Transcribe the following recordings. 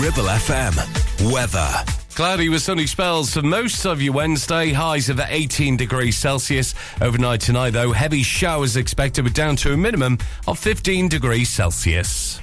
Ribble FM. Weather. Cloudy with sunny spells for most of your Wednesday. Highs of 18 degrees Celsius. Overnight tonight, though, heavy showers expected with down to a minimum of 15 degrees Celsius.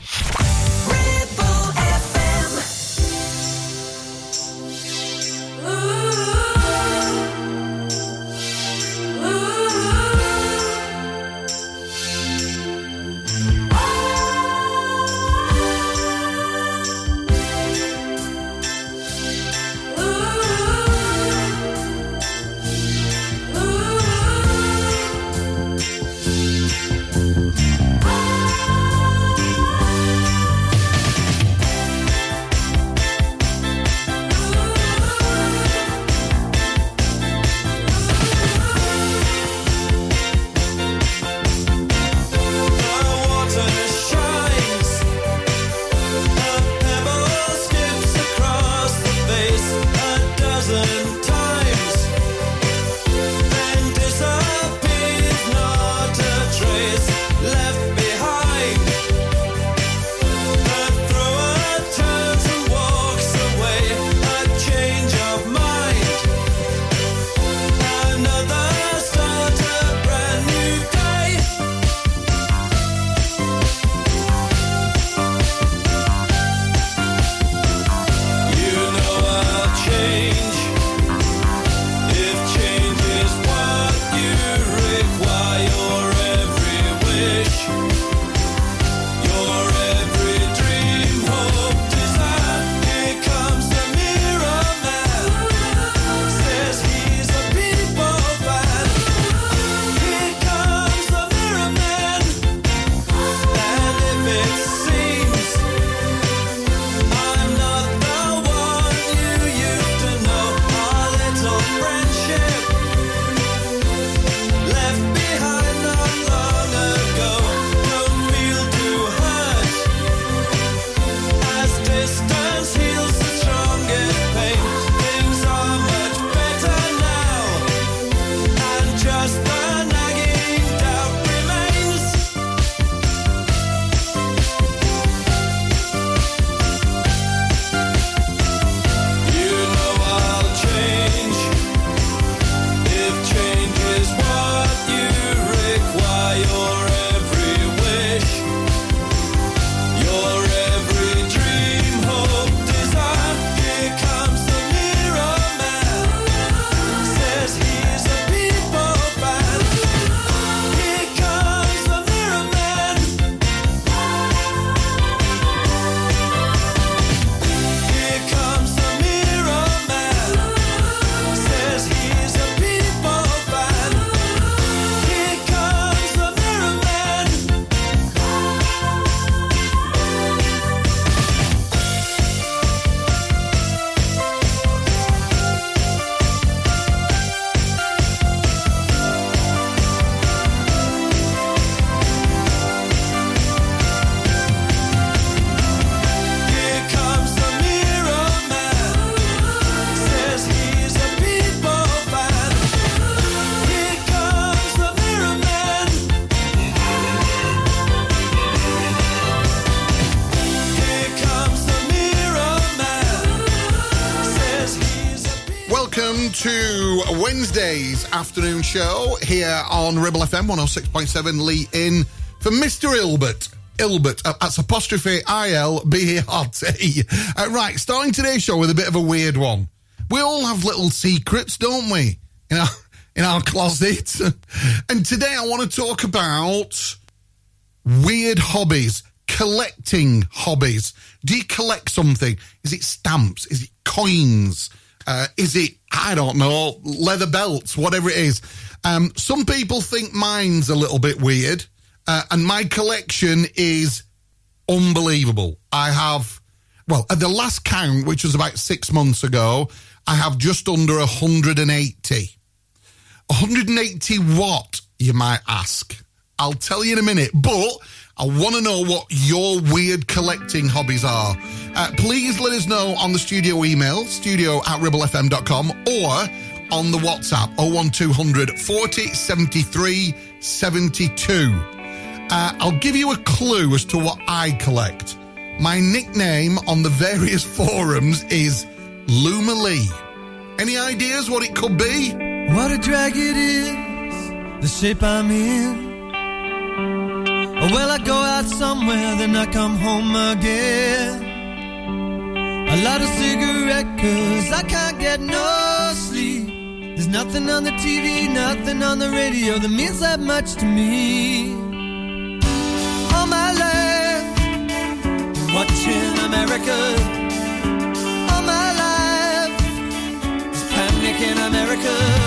Wednesday's afternoon show here on Ribble FM 106.7. Lee in for Mr. Ilbert. Ilbert, uh, that's apostrophe I L B E R T. Uh, right, starting today's show with a bit of a weird one. We all have little secrets, don't we? In our, in our closets. and today I want to talk about weird hobbies, collecting hobbies. Do you collect something? Is it stamps? Is it coins? Uh, is it, I don't know, leather belts, whatever it is? Um, some people think mine's a little bit weird, uh, and my collection is unbelievable. I have, well, at the last count, which was about six months ago, I have just under 180. 180 what, you might ask? I'll tell you in a minute, but I want to know what your weird collecting hobbies are. Uh, please let us know on the studio email, studio at ribblefm.com, or on the WhatsApp 01200 40 73 72. Uh, I'll give you a clue as to what I collect. My nickname on the various forums is Luma Lee. Any ideas what it could be? What a drag it is, the shape I'm in. Well, I go out somewhere, then I come home again. A lot of cigarette, cause I can't get no sleep. There's nothing on the TV, nothing on the radio that means that much to me. All my life, watching America. All my life, panic in America.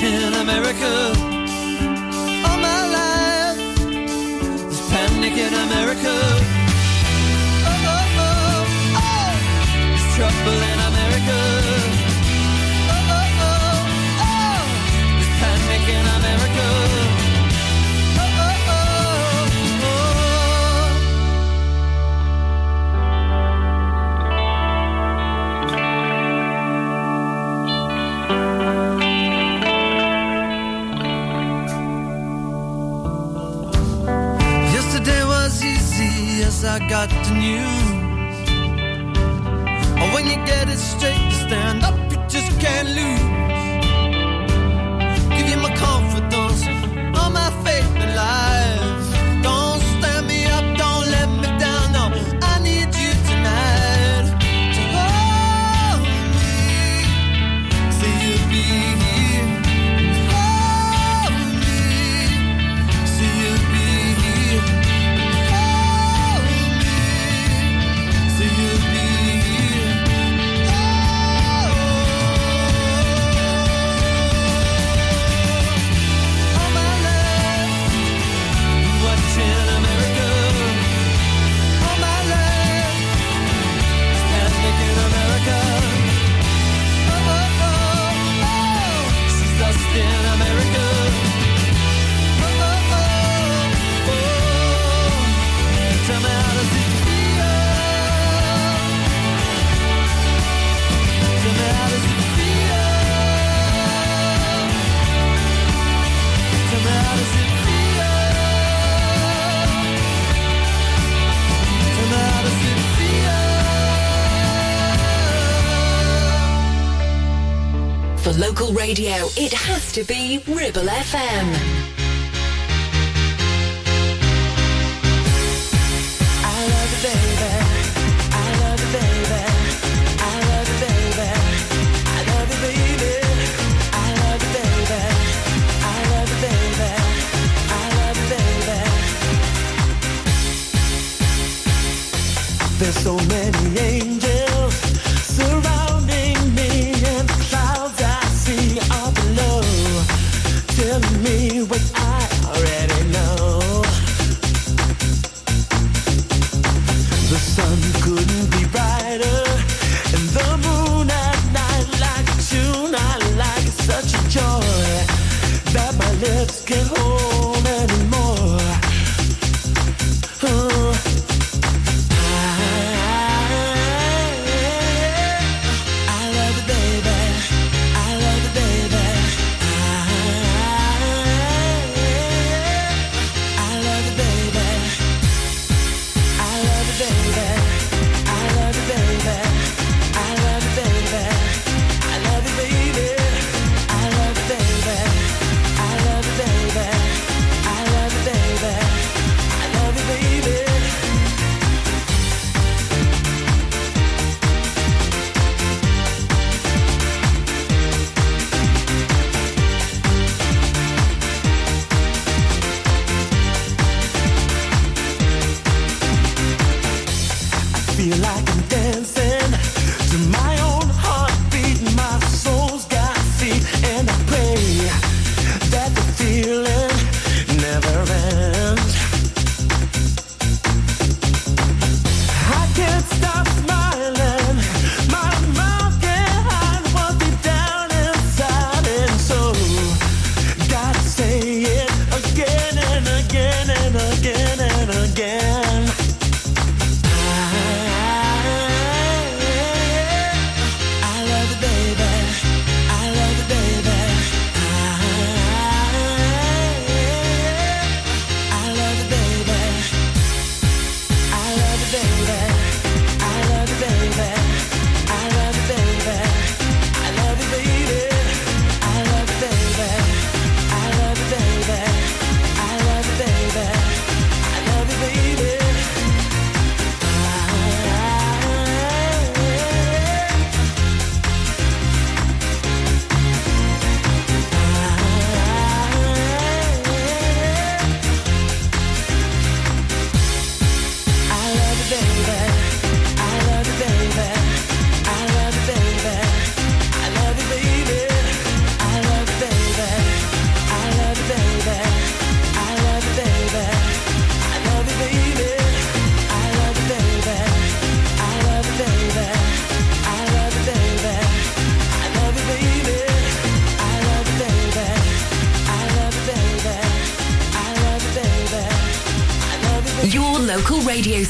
Watching America. All my life, there's panic in America. Oh, oh, oh, oh, there's trouble in as I got the news. Oh, when you get it straight, stand up, you just can't lose. Give you my confidence,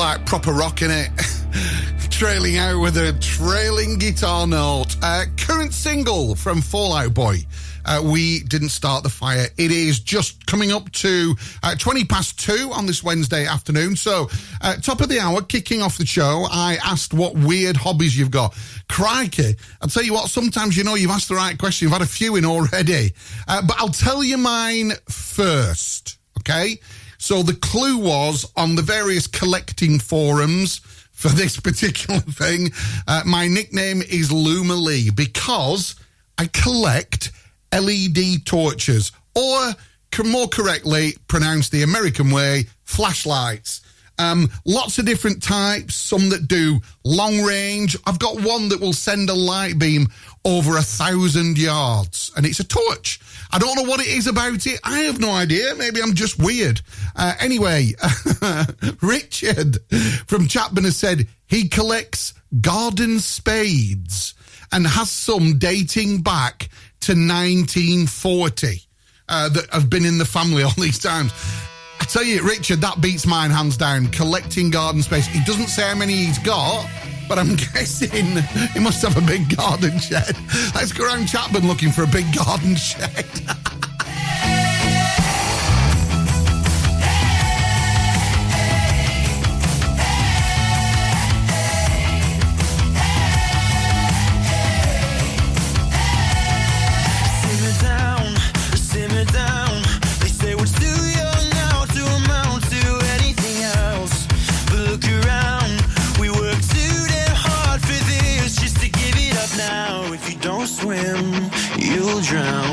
Proper rock in it. Trailing out with a trailing guitar note. Uh, current single from Fall Out Boy. Uh, we didn't start the fire. It is just coming up to uh, 20 past two on this Wednesday afternoon. So, uh, top of the hour, kicking off the show, I asked what weird hobbies you've got. Crikey. I'll tell you what, sometimes you know you've asked the right question. You've had a few in already. Uh, but I'll tell you mine first. Okay? So the clue was on the various collecting forums for this particular thing. Uh, my nickname is Luma Lee because I collect LED torches, or more correctly pronounced the American way, flashlights. Um, lots of different types, some that do long range. I've got one that will send a light beam over a thousand yards, and it's a torch. I don't know what it is about it. I have no idea. Maybe I'm just weird. Uh, anyway, Richard from Chatburn has said he collects garden spades and has some dating back to 1940 uh, that have been in the family all these times. Tell you, Richard, that beats mine hands down. Collecting garden space. He doesn't say how many he's got, but I'm guessing he must have a big garden shed. Let's go around Chatburn looking for a big garden shed. drown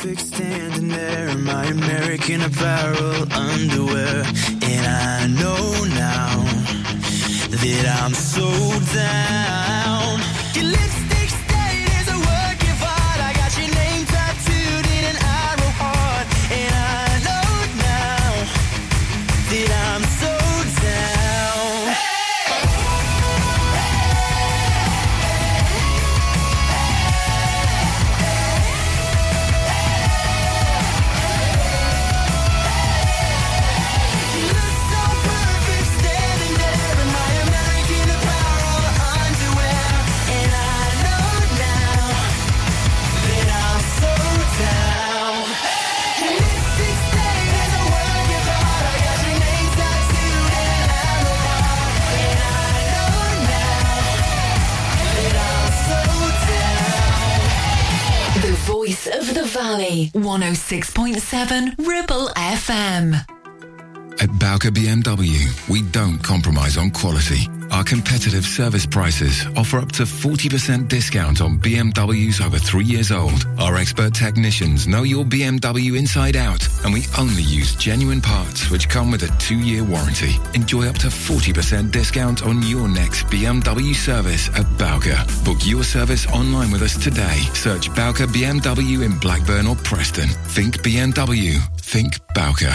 perfect standing there in my American Apparel underwear. And I know now that I'm so down. 106.7 Ribble FM. At Bowker BMW, we don't compromise on quality. Our competitive service prices offer up to 40% discount on BMWs over three years old. Our expert technicians know your BMW inside out, and we only use genuine parts which come with a two-year warranty. Enjoy up to 40% discount on your next BMW service at Bowker. Book your service online with us today. Search Bowker BMW in Blackburn or Preston. Think BMW. Think Bowker.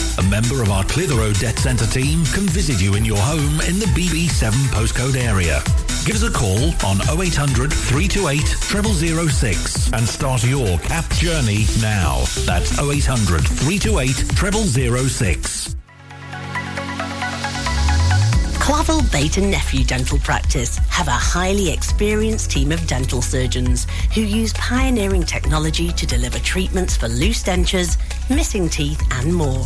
A member of our Clitheroe Debt Centre team can visit you in your home in the BB7 postcode area. Give us a call on 0800 328 0006 and start your CAP journey now. That's 0800 328 0006. Clavel Bait and Nephew Dental Practice have a highly experienced team of dental surgeons who use pioneering technology to deliver treatments for loose dentures, missing teeth and more.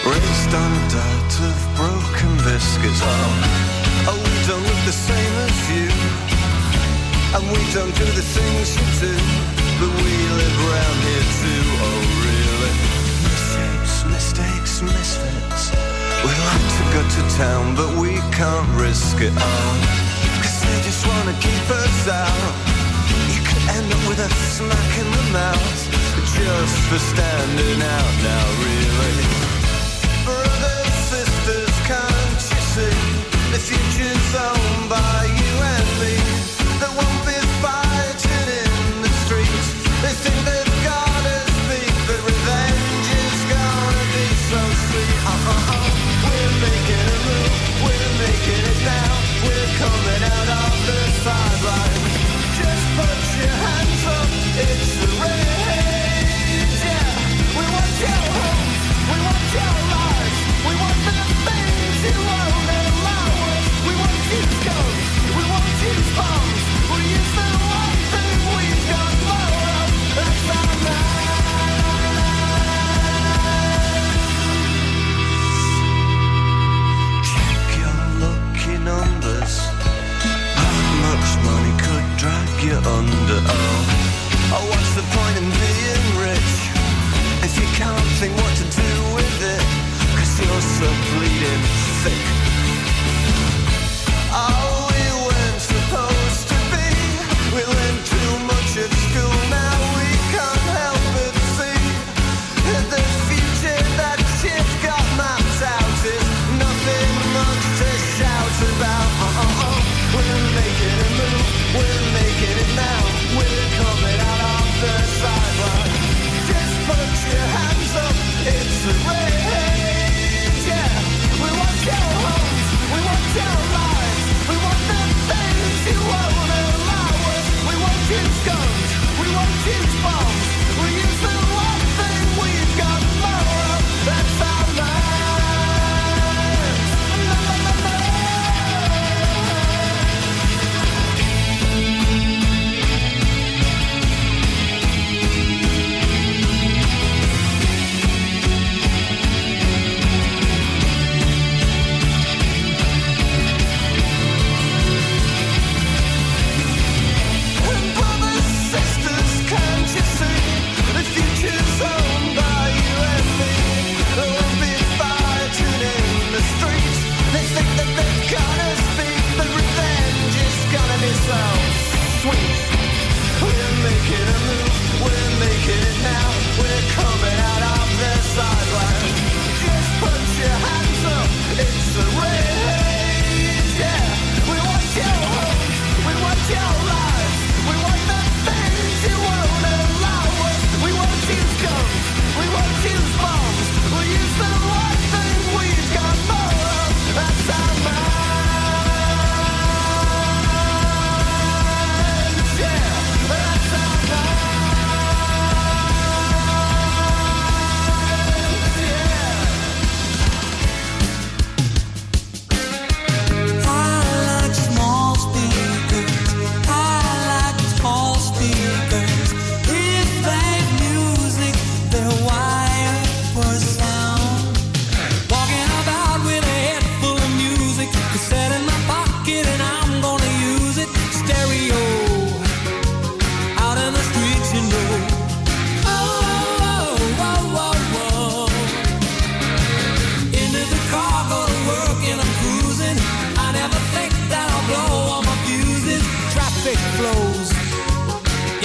Raised on a diet of broken biscuits Oh, oh we don't look the same as you. And we don't do the things you do. But we live around here too, oh really? Misshapes, mistakes, misfits. We'd like to go to town but we can't risk it, oh Cause they just wanna keep us out. You could end up with a smack in the mouth. Just for standing out now, really. The under. Oh, oh, what's the point in being rich if you can't think what to do with it? Cause you're so bleeding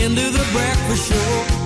into the breakfast show.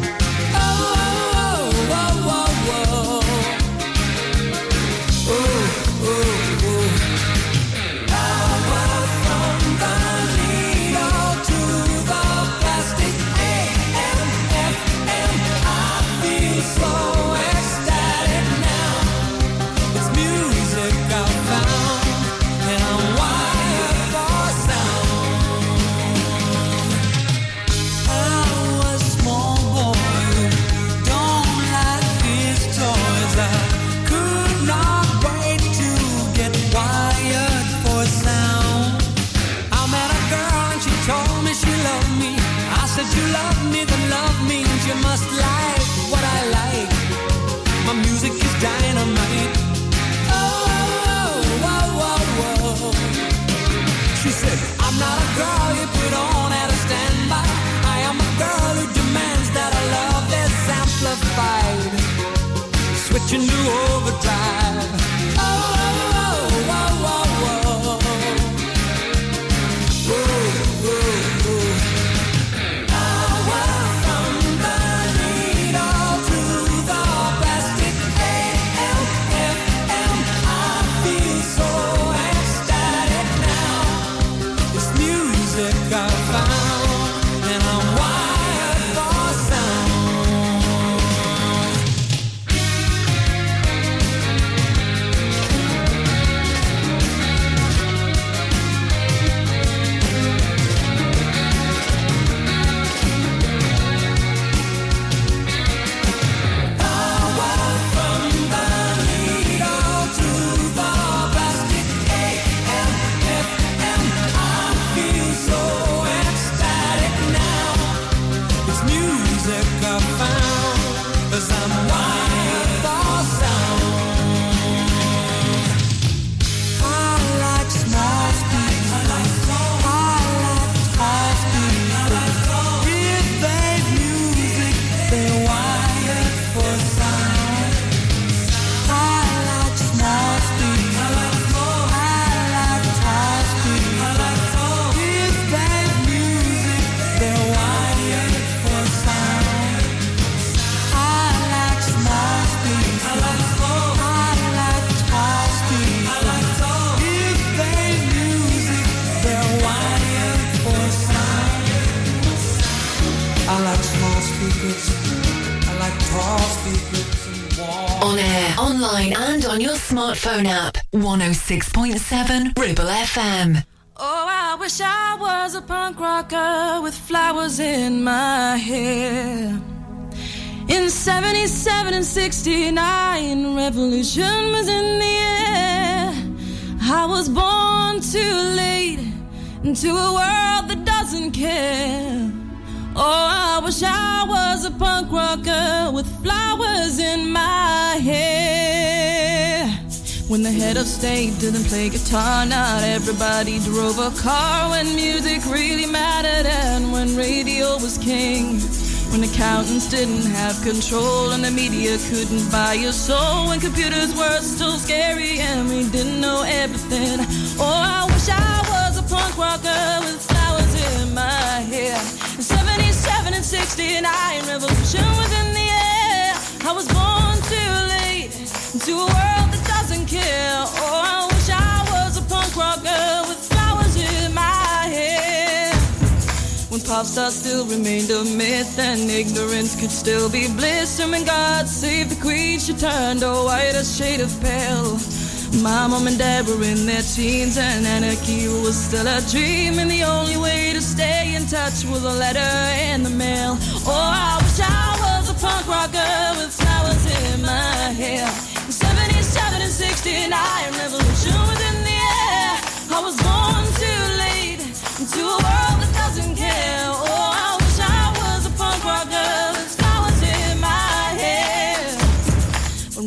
Smartphone app. 106.7 Ribble FM. Oh, I wish I was a punk rocker with flowers in my hair. In 77 and 69, revolution was in the air. I was born too late into a world that doesn't care. Oh, I wish I was a punk rocker with flowers in my hair. When the head of state didn't play guitar, not everybody drove a car. When music really mattered and when radio was king. When accountants didn't have control and the media couldn't buy your soul. When computers were still scary and we didn't know everything. Pop still remained a myth and ignorance could still be bliss. And God save the queen, she turned a whiter shade of pale. My mom and dad were in their teens and anarchy was still a dream. And the only way to stay in touch was a letter in the mail. Oh, I wish I was a punk rocker with flowers in my hair. In 77 and 69, revolution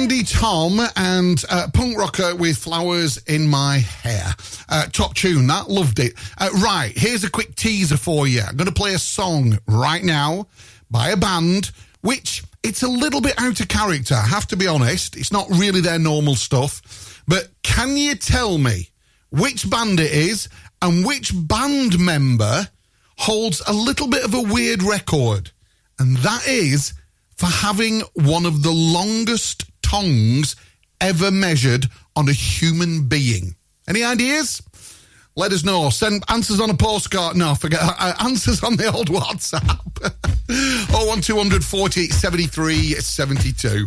Andy Tom and uh, punk rocker with flowers in my hair. Uh, top tune, that loved it. Uh, right, here's a quick teaser for you. I'm going to play a song right now by a band which it's a little bit out of character. I have to be honest. It's not really their normal stuff. But can you tell me which band it is and which band member holds a little bit of a weird record? And that is for having one of the longest tongues ever measured on a human being. Any ideas? Let us know. Send answers on a postcard. No, forget uh, answers on the old WhatsApp. 01200 40 73 72.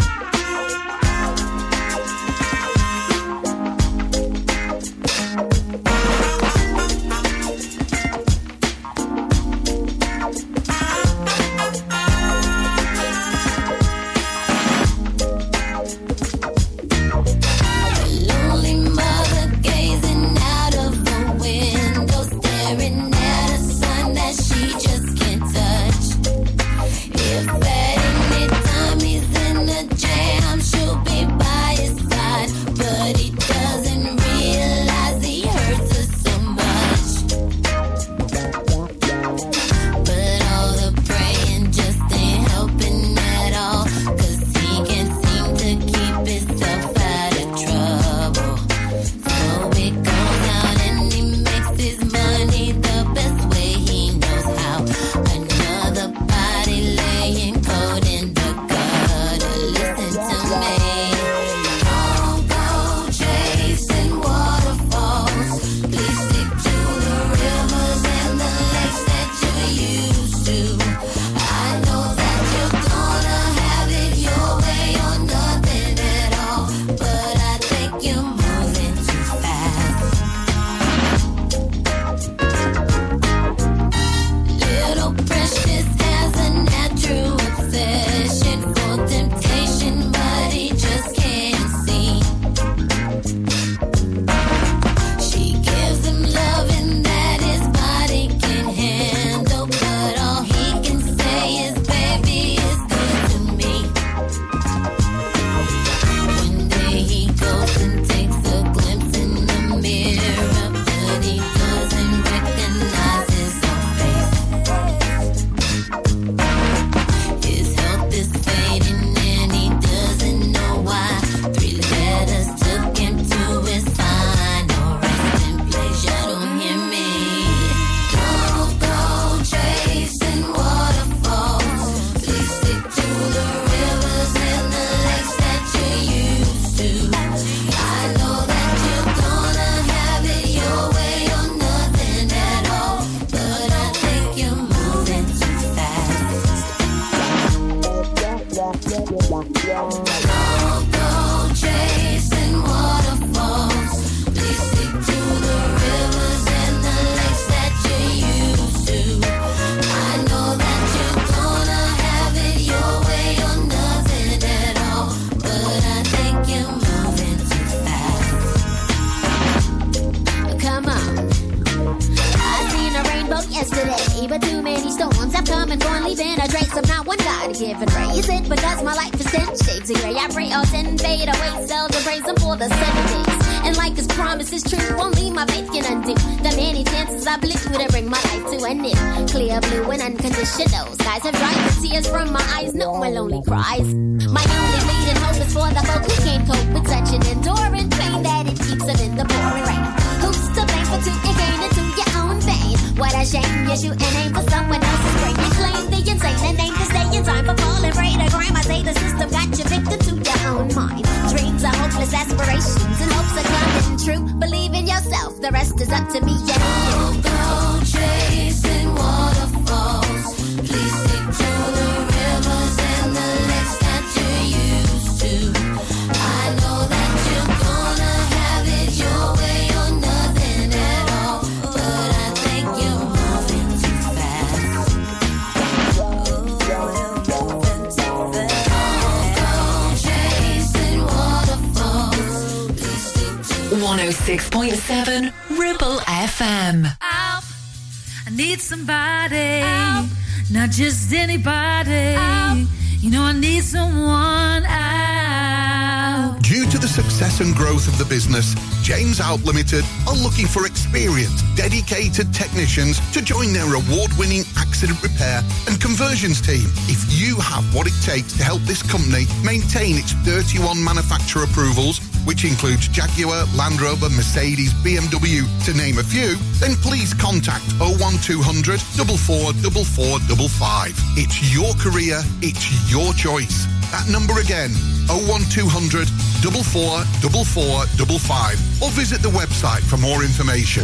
Dedicated technicians to join their award-winning accident repair and conversions team. If you have what it takes to help this company maintain its 31 manufacturer approvals, which includes Jaguar, Land Rover, Mercedes, BMW, to name a few, then please contact 01200 444455. It's your career, it's your choice. That number again, 01200 444455 or visit the website for more information.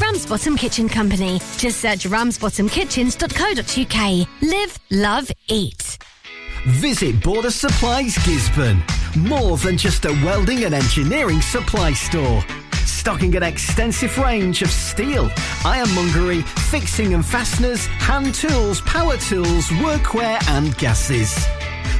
Ramsbottom Kitchen Company. Just search ramsbottomkitchens.co.uk. Live, love, eat. Visit Border Supplies Gisburn. More than just a welding and engineering supply store. Stocking an extensive range of steel, ironmongery, fixing and fasteners, hand tools, power tools, workwear and gases.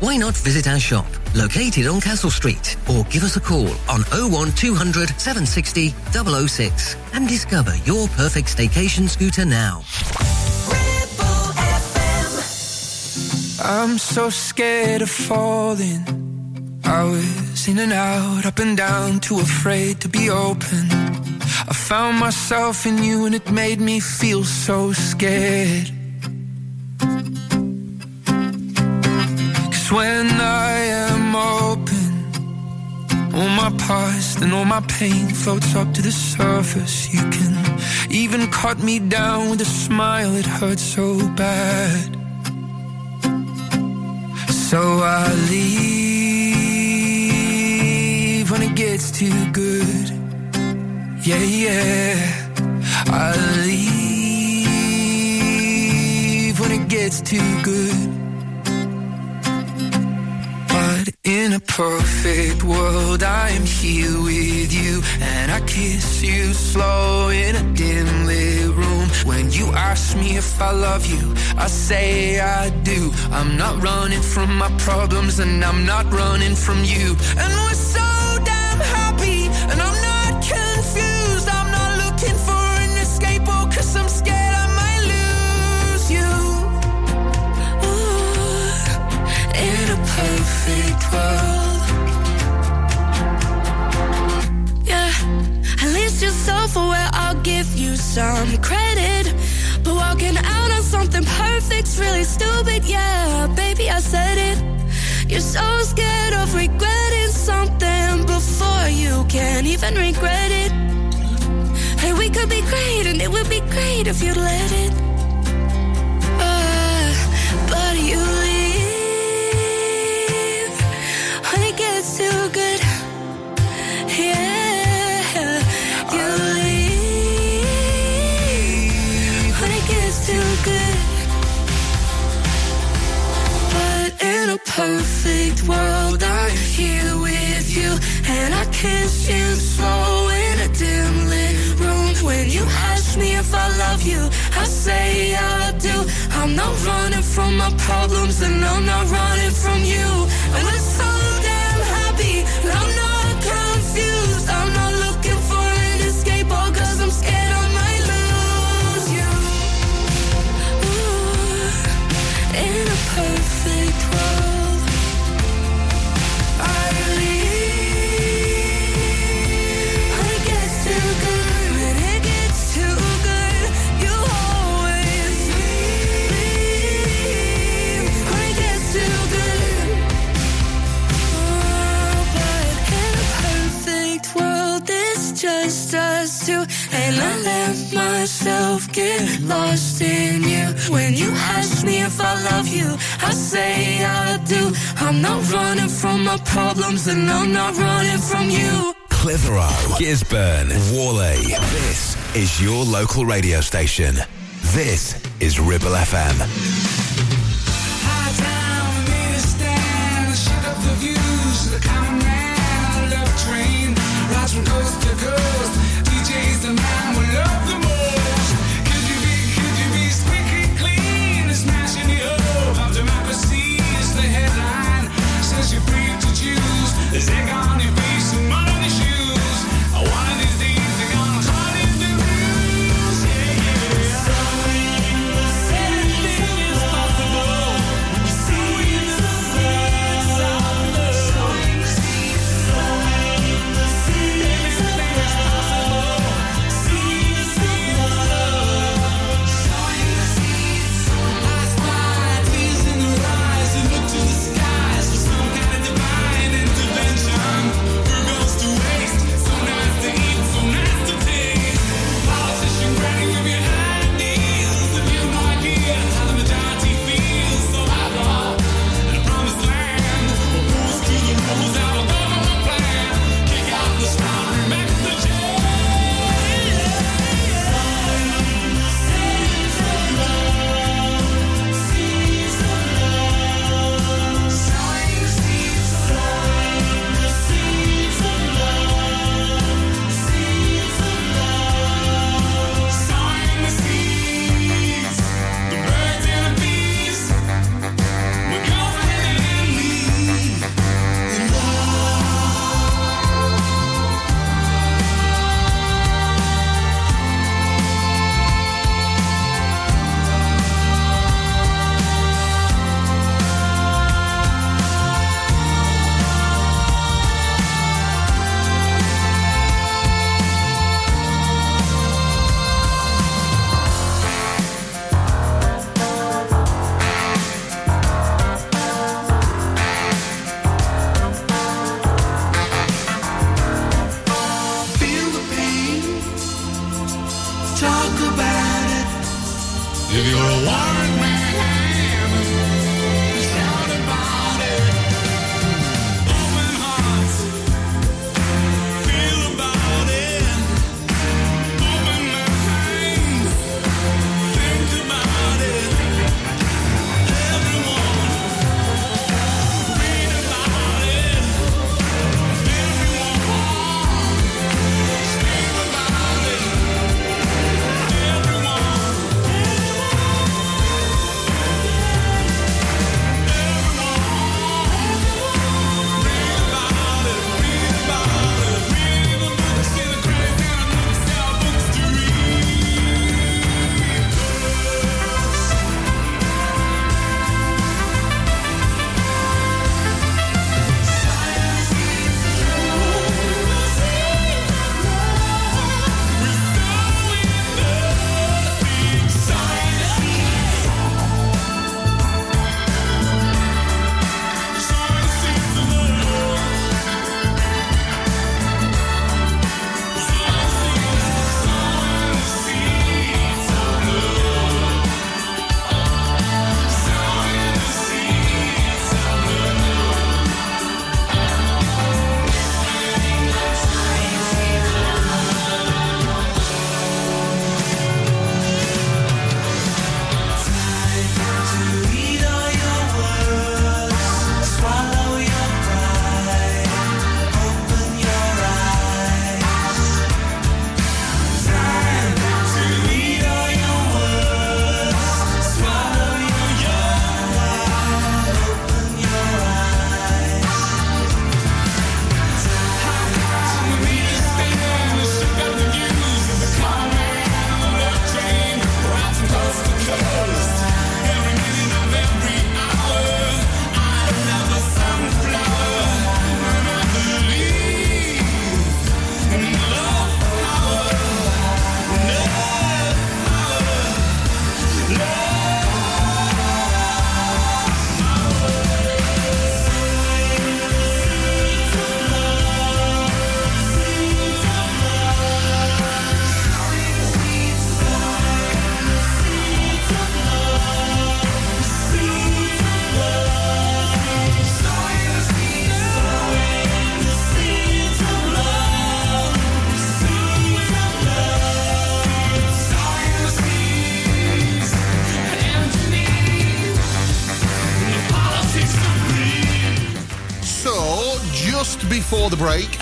Why not visit our shop, located on Castle Street, or give us a call on 01200 760 006 and discover your perfect staycation scooter now. I'm so scared of falling. I was in and out, up and down, too afraid to be open. I found myself in you and it made me feel so scared. Cause when I am open, all my past and all my pain floats up to the surface. You can even cut me down with a smile, it hurts so bad. So I leave when it gets too good. Yeah, yeah. I leave when it gets too good. But in a perfect world, I am here with you, and I kiss you slow in a dim lit room. When you ask me if I love you, I say I do. I'm not running from my problems, and I'm not running from you. And we're so damn happy, world. Yeah, at least you're self-aware. I'll give you some credit. But walking out on something perfect's really stupid. Yeah, baby, I said it. You're so scared of regretting something before you can even regret it. Hey, we could be great, and it would be great if you'd let it. Perfect world, I'm here with you, and I kiss you slow in a dim lit room. When you ask me if I love you, I say I do. I'm not running from my problems, and I'm not running from you. Myself get lost in you. When you ask me if I love you, I say I do. I'm not running from my problems, and I'm not running from you. Clitheroe, Gisburn, Whalley. This is your local radio station. This is Ribble FM.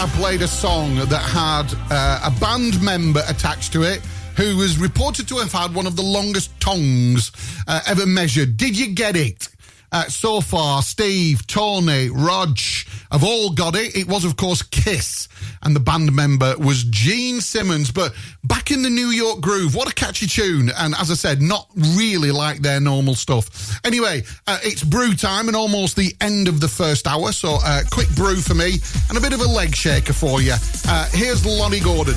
I played a song that had uh, a band member attached to it who was reported to have had one of the longest tongues uh, ever measured. Did you get it? Uh, so far, Steve, Tony, Rog have all got it. It was, of course, Kiss, and the band member was Gene Simmons. But back in the New York groove, what a catchy tune. And as I said, not really like their normal stuff. Anyway, uh, it's brew time and almost the end of the first hour. So, uh, quick brew for me and a bit of a leg shaker for you. Uh, here's Lonnie Gordon.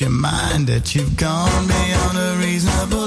Your mind that you've gone beyond a reasonable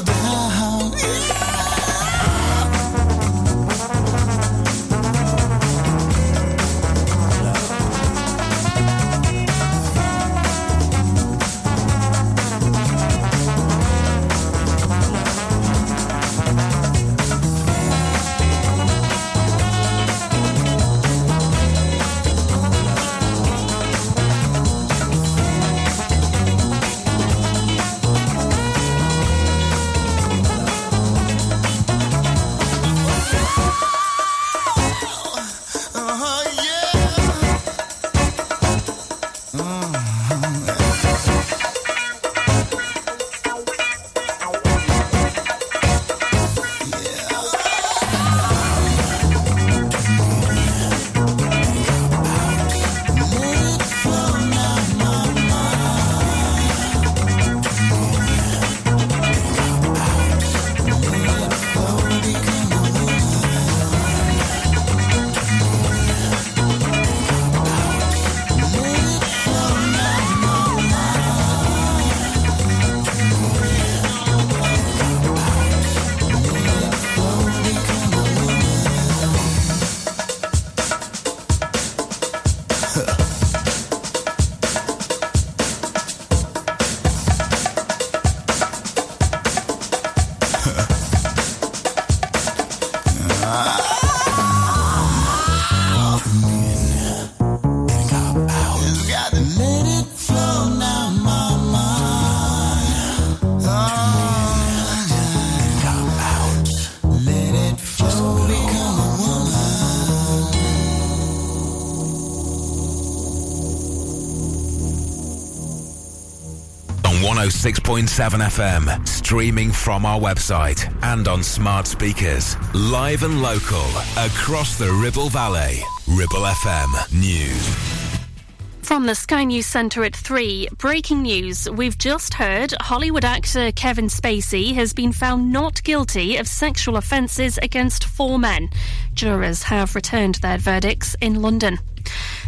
106.7 FM, streaming from our website and on smart speakers. Live and local, across the Ribble Valley. Ribble FM News. From the Sky News Centre at 3, breaking news. We've just heard Hollywood actor Kevin Spacey has been found not guilty of sexual offences against four men. Jurors have returned their verdicts in London.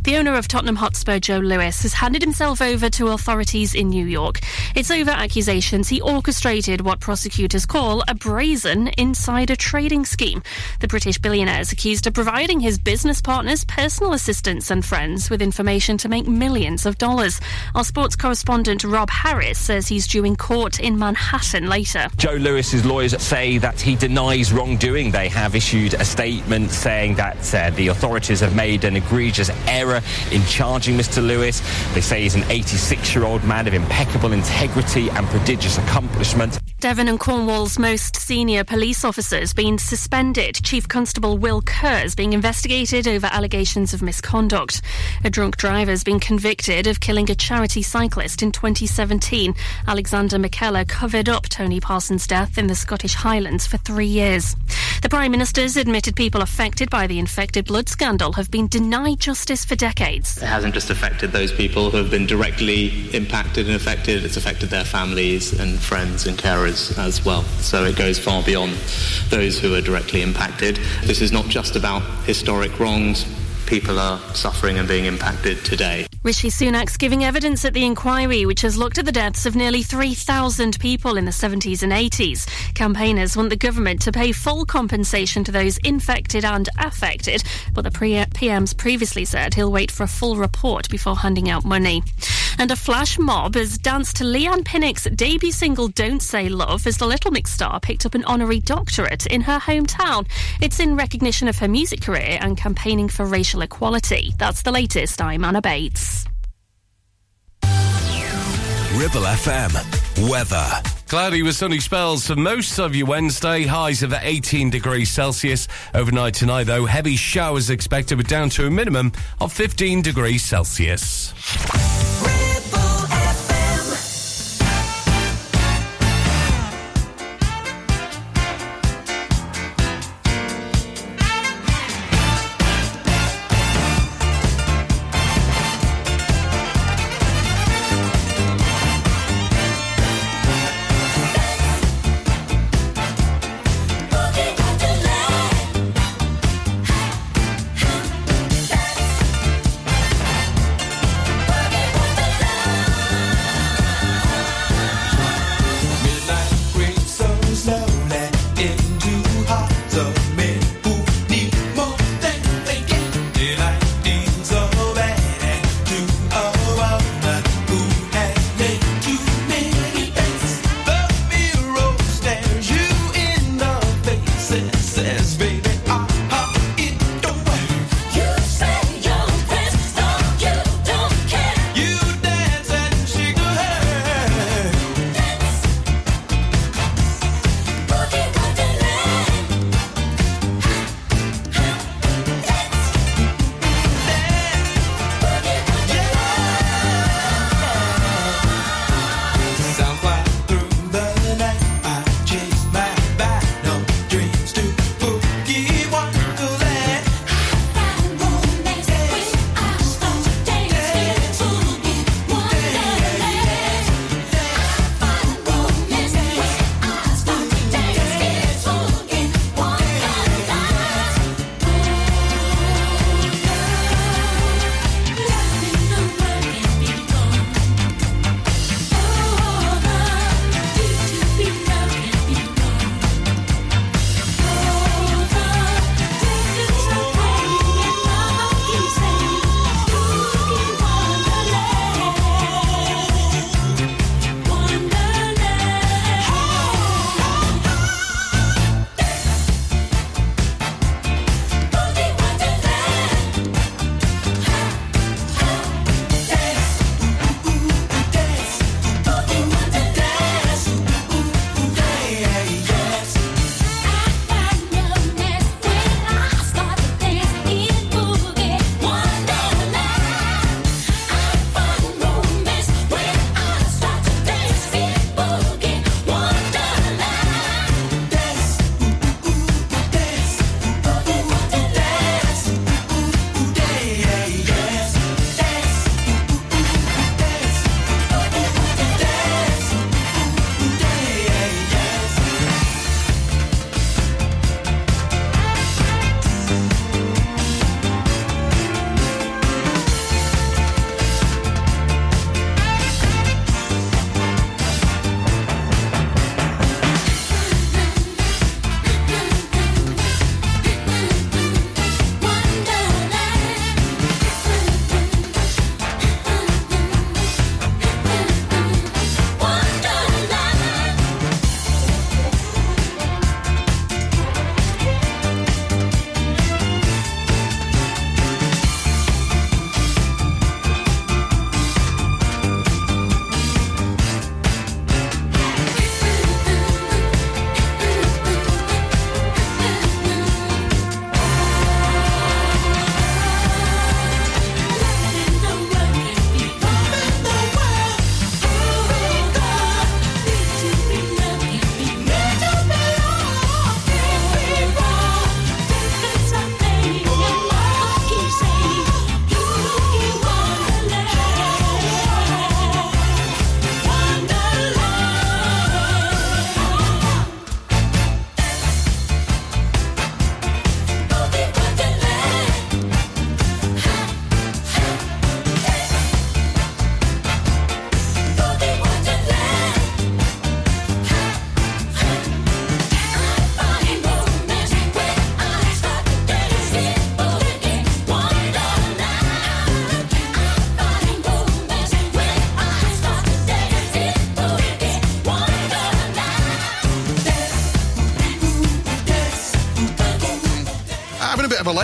The owner of Tottenham Hotspur, Joe Lewis, has handed himself over to authorities in New York. It's over accusations he orchestrated what prosecutors call a brazen insider trading scheme. The British billionaire is accused of providing his business partners, personal assistants, and friends with information to make millions of dollars. Our sports correspondent Rob Harris says he's due in court in Manhattan later. Joe Lewis's lawyers say that he denies wrongdoing. They have issued a statement saying that uh, the authorities have made an egregious error in charging Mr. Lewis. They say he's an 86 year old man of impeccable integrity and prodigious accomplishment. Devon and Cornwall's most senior police officers being suspended. Chief Constable Will Kerr's being investigated over allegations of misconduct. A drunk driver has been convicted of killing a charity cyclist in 2017. Alexander McKellar covered up Tony Parsons' death in the Scottish Highlands for three years. The Prime Minister's admitted people affected by the infected blood scandal have been denied justice for decades. It hasn't just affected those people who have been directly impacted and affected, it's affected their families and friends and carers as well. So it goes far beyond those who are directly impacted. This is not just about historic wrongs. People are suffering and being impacted today. Rishi Sunak's giving evidence at the inquiry, which has looked at the deaths of nearly 3,000 people in the 70s and 80s. Campaigners want the government to pay full compensation to those infected and affected, but the PM's previously said he'll wait for a full report before handing out money. And a flash mob has danced to Leigh-Anne Pinnock's debut single Don't Say Love as the Little Mix star picked up an honorary doctorate in her hometown. It's in recognition of her music career and campaigning for racial equality. That's the latest. I'm Anna Bates. Ribble FM. Weather. Cloudy with sunny spells for most of your Wednesday. Highs of 18 degrees Celsius. Overnight tonight, though, heavy showers expected, but down to a minimum of 15 degrees Celsius.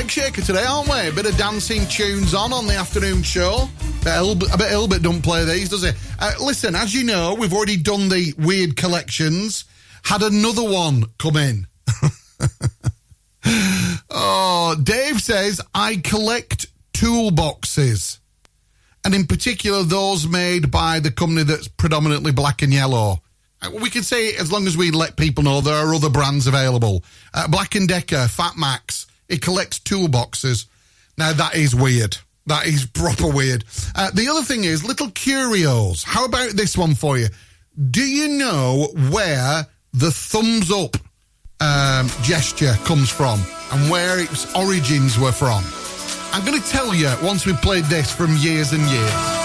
Leg shaker today, aren't we? A bit of dancing tunes on on the afternoon show. A bit Ilbert, I bet Ilbert don't play these, does he? Uh, listen, as you know, we've already done the weird collections. Had another one come in. oh, Dave says, I collect toolboxes. And in particular, those made by the company that's predominantly black and yellow. Uh, We can say as long as we let people know there are other brands available. Uh, Black and Decker, Fat Max, it collects toolboxes. Now that is weird. That is proper weird. Uh, the other thing is little curios. How about this one for you? Do you know where the thumbs up um, gesture comes from and where its origins were from? I'm going to tell you once we've played this from years and years.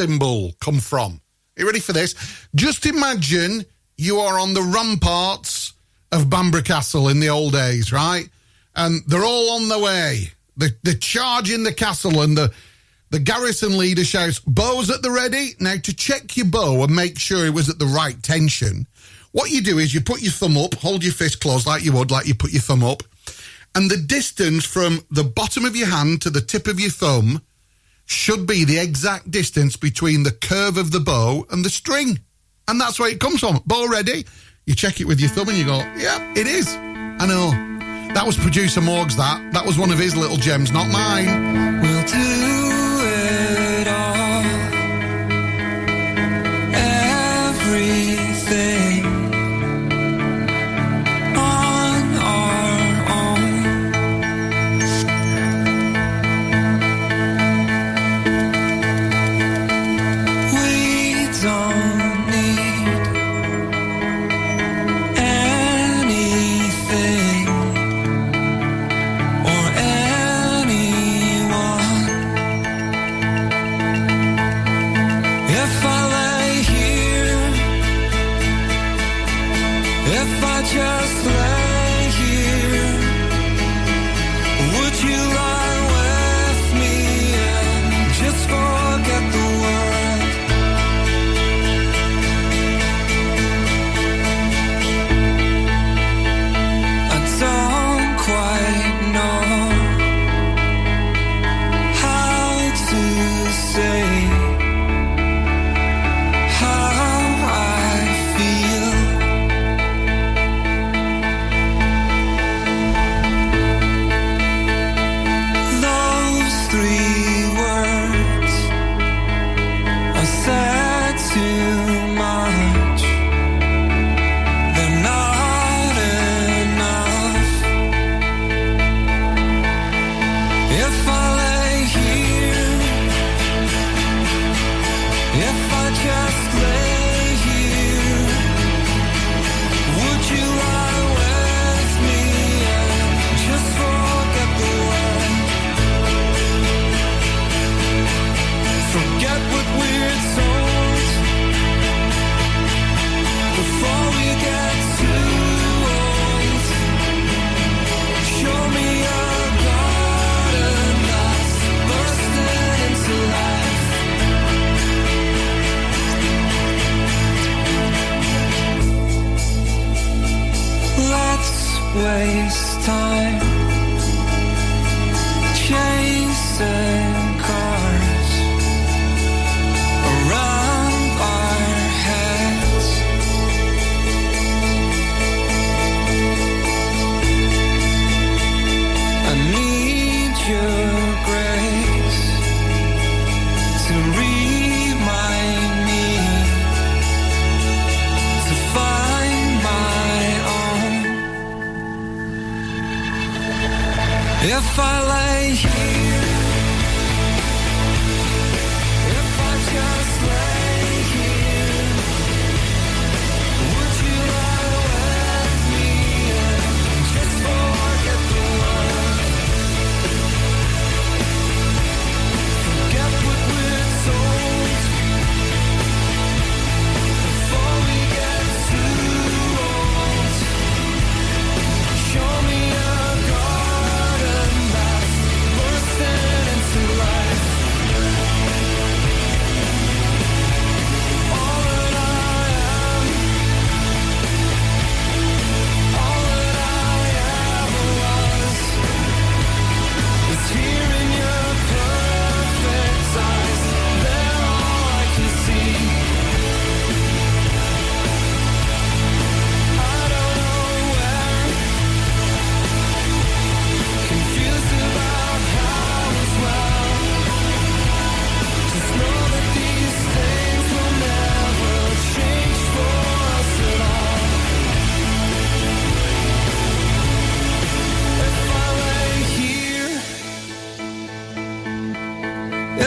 Symbol come from? Are you ready for this? Just imagine you are on the ramparts of Bamburgh Castle in the old days, right? And they're all on the way. They're, they're charging the castle, and the the garrison leader shouts, "Bows at the ready!" Now, to check your bow and make sure it was at the right tension, what you do is you put your thumb up, hold your fist closed like you would, like you put your thumb up, and the distance from the bottom of your hand to the tip of your thumb should be the exact distance between the curve of the bow and the string. And that's where it comes from. Bow ready. You check it with your thumb and you go, yeah, it is. I know. That was producer Morgs, that. That was one of his little gems, not mine. We'll do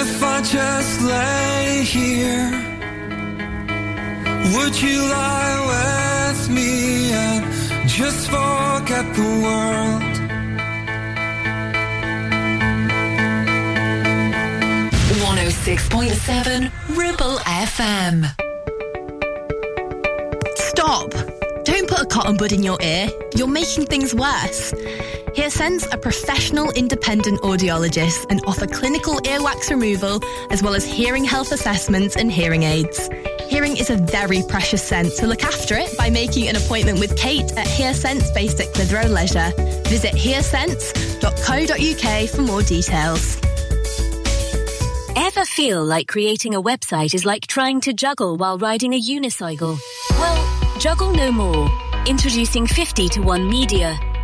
if I just lay here, would you lie with me and just forget the world? 106.7 Ribble FM. Stop! Don't put a cotton bud in your ear. You're making things worse. HearSense are professional independent audiologists and offer clinical earwax removal as well as hearing health assessments and hearing aids. Hearing is a very precious sense, so look after it by making an appointment with Kate at HearSense based at Clitheroe Leisure. Visit hearsense.co.uk for more details. Ever feel like creating a website is like trying to juggle while riding a unicycle? Well, juggle no more. Introducing 50 to 1 Media.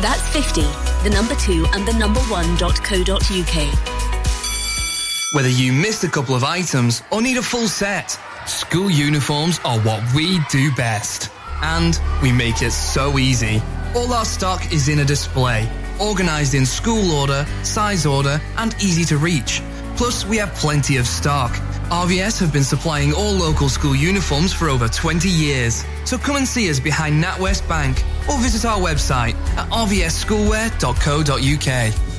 That's 50, the number 2 and the number 1.co.uk. Whether you missed a couple of items or need a full set, school uniforms are what we do best. And we make it so easy. All our stock is in a display, organized in school order, size order, and easy to reach. Plus, we have plenty of stock. RVS have been supplying all local school uniforms for over 20 years. So come and see us behind NatWest Bank or visit our website at rvsschoolwear.co.uk.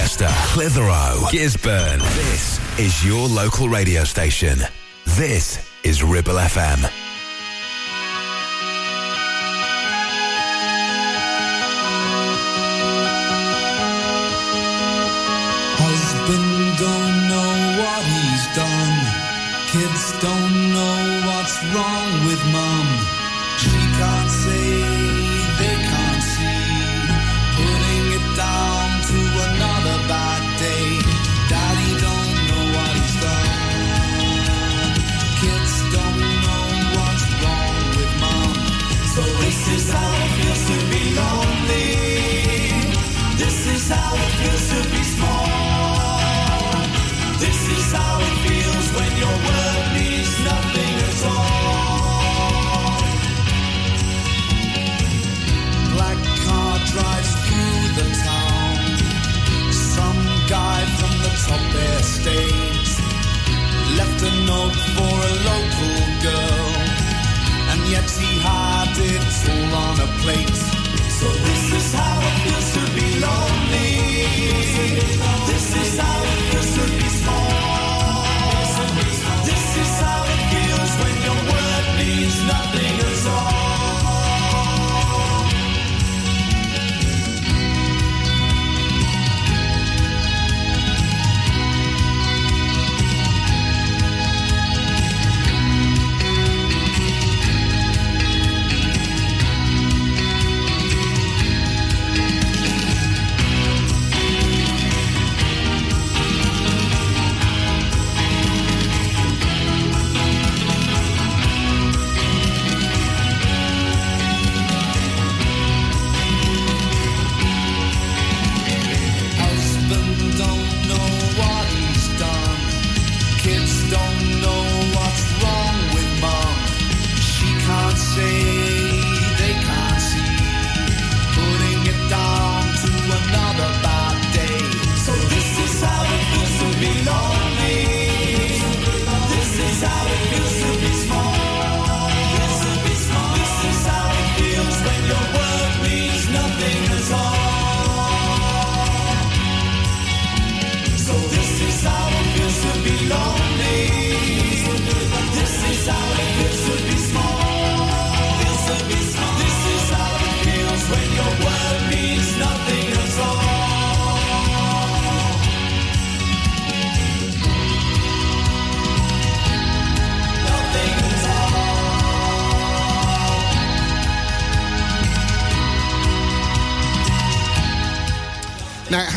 Ribchester, Clitheroe, Gisburn. This is your local radio station. This is Ribble FM. Husband don't know what he's done. Kids don't know what's wrong with mum.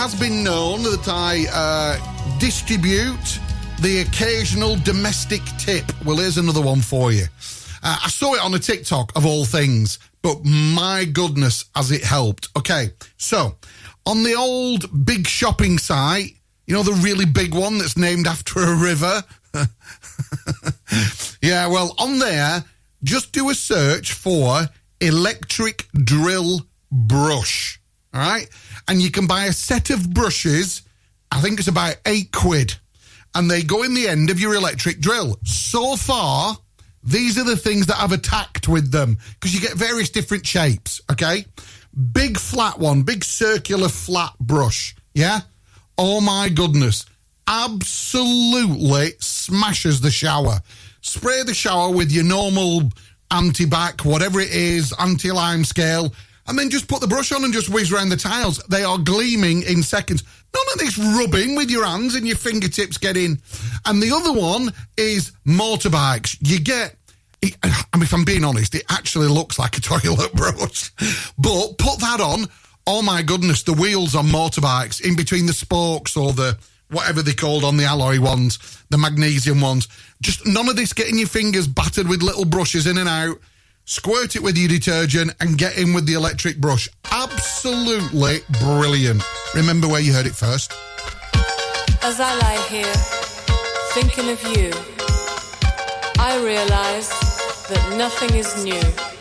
Has been known that I uh, distribute the occasional domestic tip. Well, here's another one for you. Uh, I saw it on a TikTok of all things, but my goodness, has it helped. Okay, so on the old big shopping site, you know, the really big one that's named after a river? yeah, well, on there, just do a search for electric drill brush. All right. And you can buy a set of brushes. I think it's about eight quid. And they go in the end of your electric drill. So far, these are the things that I've attacked with them because you get various different shapes. Okay. Big flat one, big circular flat brush. Yeah. Oh my goodness. Absolutely smashes the shower. Spray the shower with your normal anti-back, whatever it is, anti-lime scale, and then just put the brush on and just whiz around the tiles. They are gleaming in seconds. None of this rubbing with your hands and your fingertips get in. And the other one is motorbikes. You get I mean, if I'm being honest, it actually looks like a toilet brush. But put that on. Oh my goodness, the wheels on motorbikes in between the spokes or the whatever they're called on the alloy ones, the magnesium ones. Just none of this getting your fingers battered with little brushes in and out. Squirt it with your detergent and get in with the electric brush. Absolutely brilliant. Remember where you heard it first. As I lie here, thinking of you, I realize that nothing is new.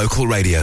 Local radio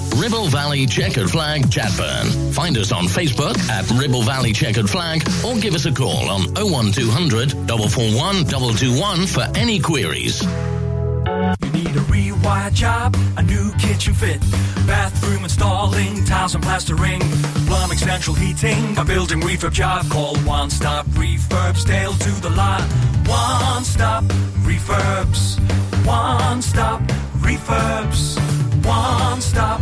Ribble Valley Checkered Flag Chatburn. Find us on Facebook at Ribble Valley Checkered Flag or give us a call on 01200 441 221 for any queries. You need a rewire job, a new kitchen fit, bathroom installing, tiles and plastering, plumbing, central heating, a building refurb job. Call One Stop Refurbs, Dale to the lot. One Stop Refurbs, One Stop Refurbs, One Stop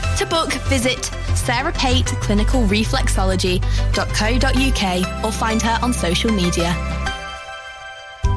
To book, visit sarahpateclinicalreflexology.co.uk or find her on social media.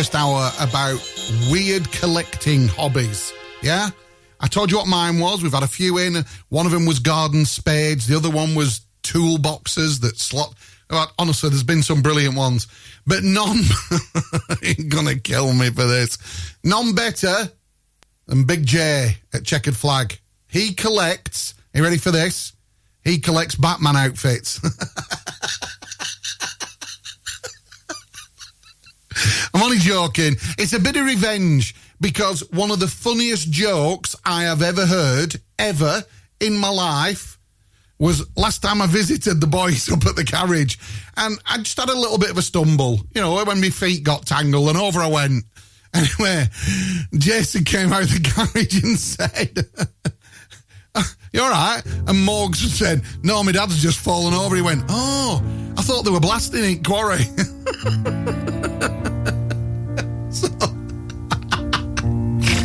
first hour about weird collecting hobbies. Yeah? I told you what mine was. We've had a few in. One of them was garden spades. The other one was toolboxes that slot. Well, honestly, there's been some brilliant ones, but none gonna kill me for this. None better than Big J at Checkered Flag. He collects. Are you ready for this? He collects Batman outfits. I'm only joking. It's a bit of revenge because one of the funniest jokes I have ever heard, ever in my life, was last time I visited the boys up at the carriage. And I just had a little bit of a stumble, you know, when my feet got tangled and over I went. Anyway, Jason came out of the garage and said, "You're all right? And Morgs said, No, my dad's just fallen over. He went, Oh, I thought they were blasting in quarry.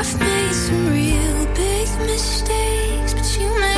I've made some real big mistakes, but you make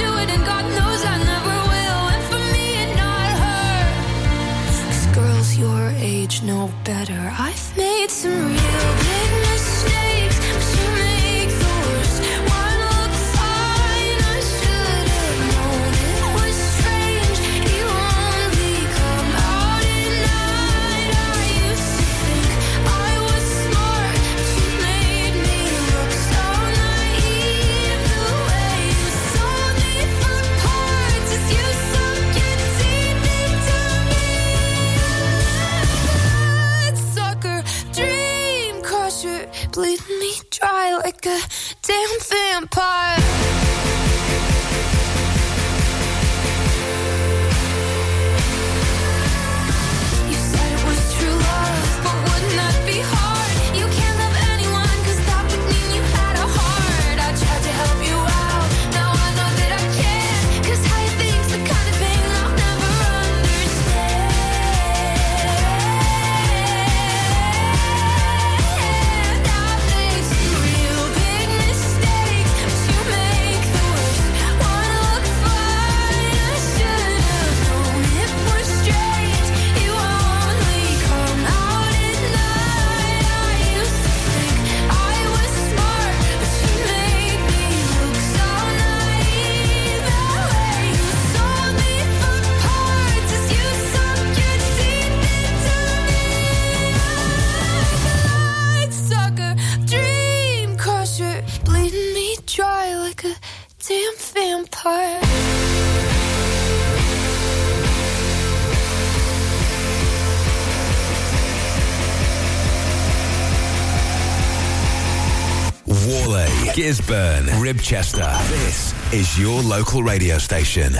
Ribchester. This is your local radio station.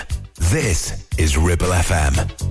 This is Ribble FM.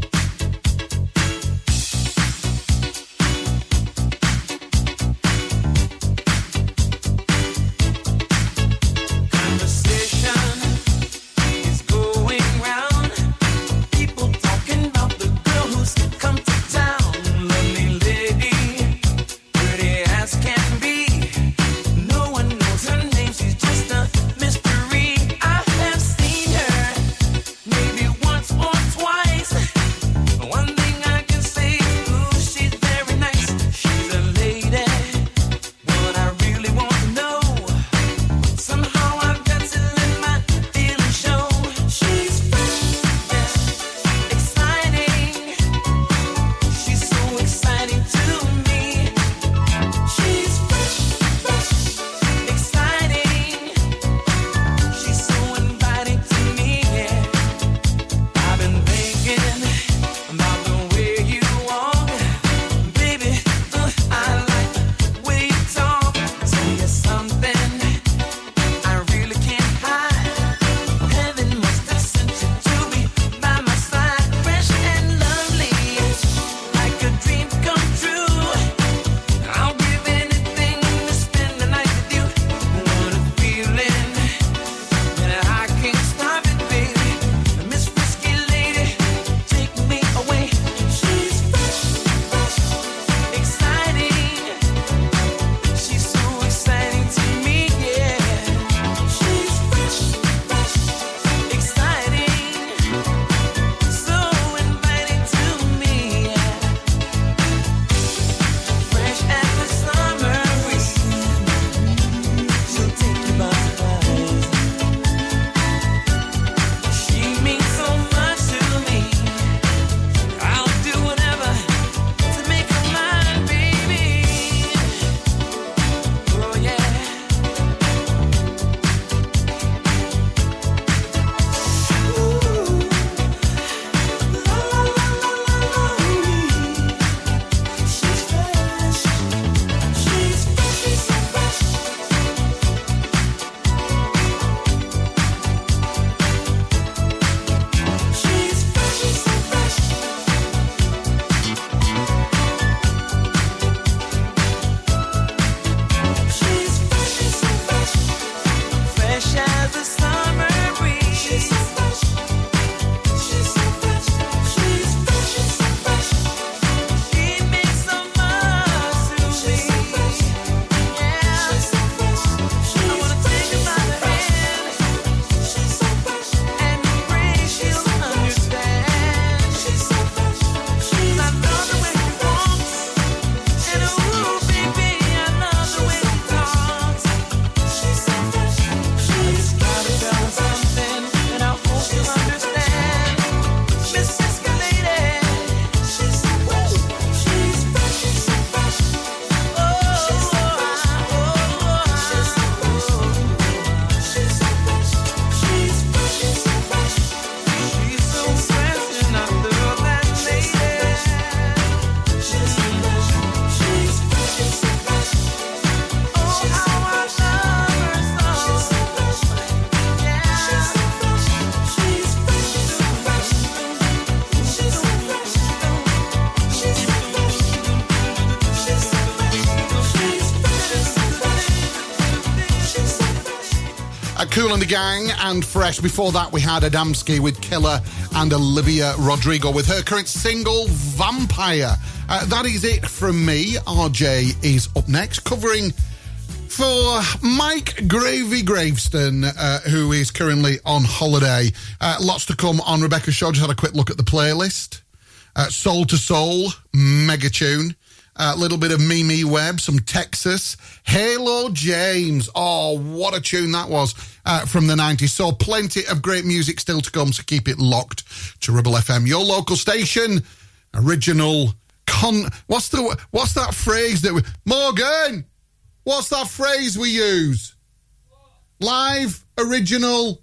Kool and the Gang and Fresh. Before that, we had Adamski with Killer and Olivia Rodrigo with her current single, Vampire. Uh, that is it from me. RJ is up next, covering for Mike Gravy Graveston, uh, who is currently on holiday. Uh, lots to come on Rebecca show. Just had a quick look at the playlist. Uh, Soul II Soul, mega tune. A little bit of Mimi Webb, some Texas. Halo James. Oh, what a tune that was uh, from the 90s. So plenty of great music still to come, so keep it locked to Ribble FM, your local station. Original con. What's the what's that phrase that we Morgan? What's that phrase we use? Live, original,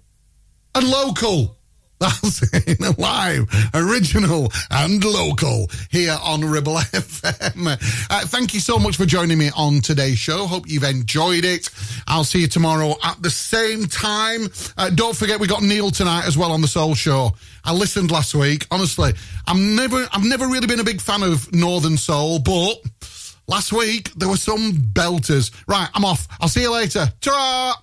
and local. That's it. Live, original, and local here on Ribble FM. Uh, thank you so much for joining me on today's show. Hope you've enjoyed it. I'll see you tomorrow at the same time. Uh, don't forget we got Neil tonight as well on the Soul Show. I listened last week. Honestly, I'm never, I've never really been a big fan of Northern Soul, but last week there were some belters. Right, I'm off. I'll see you later. ta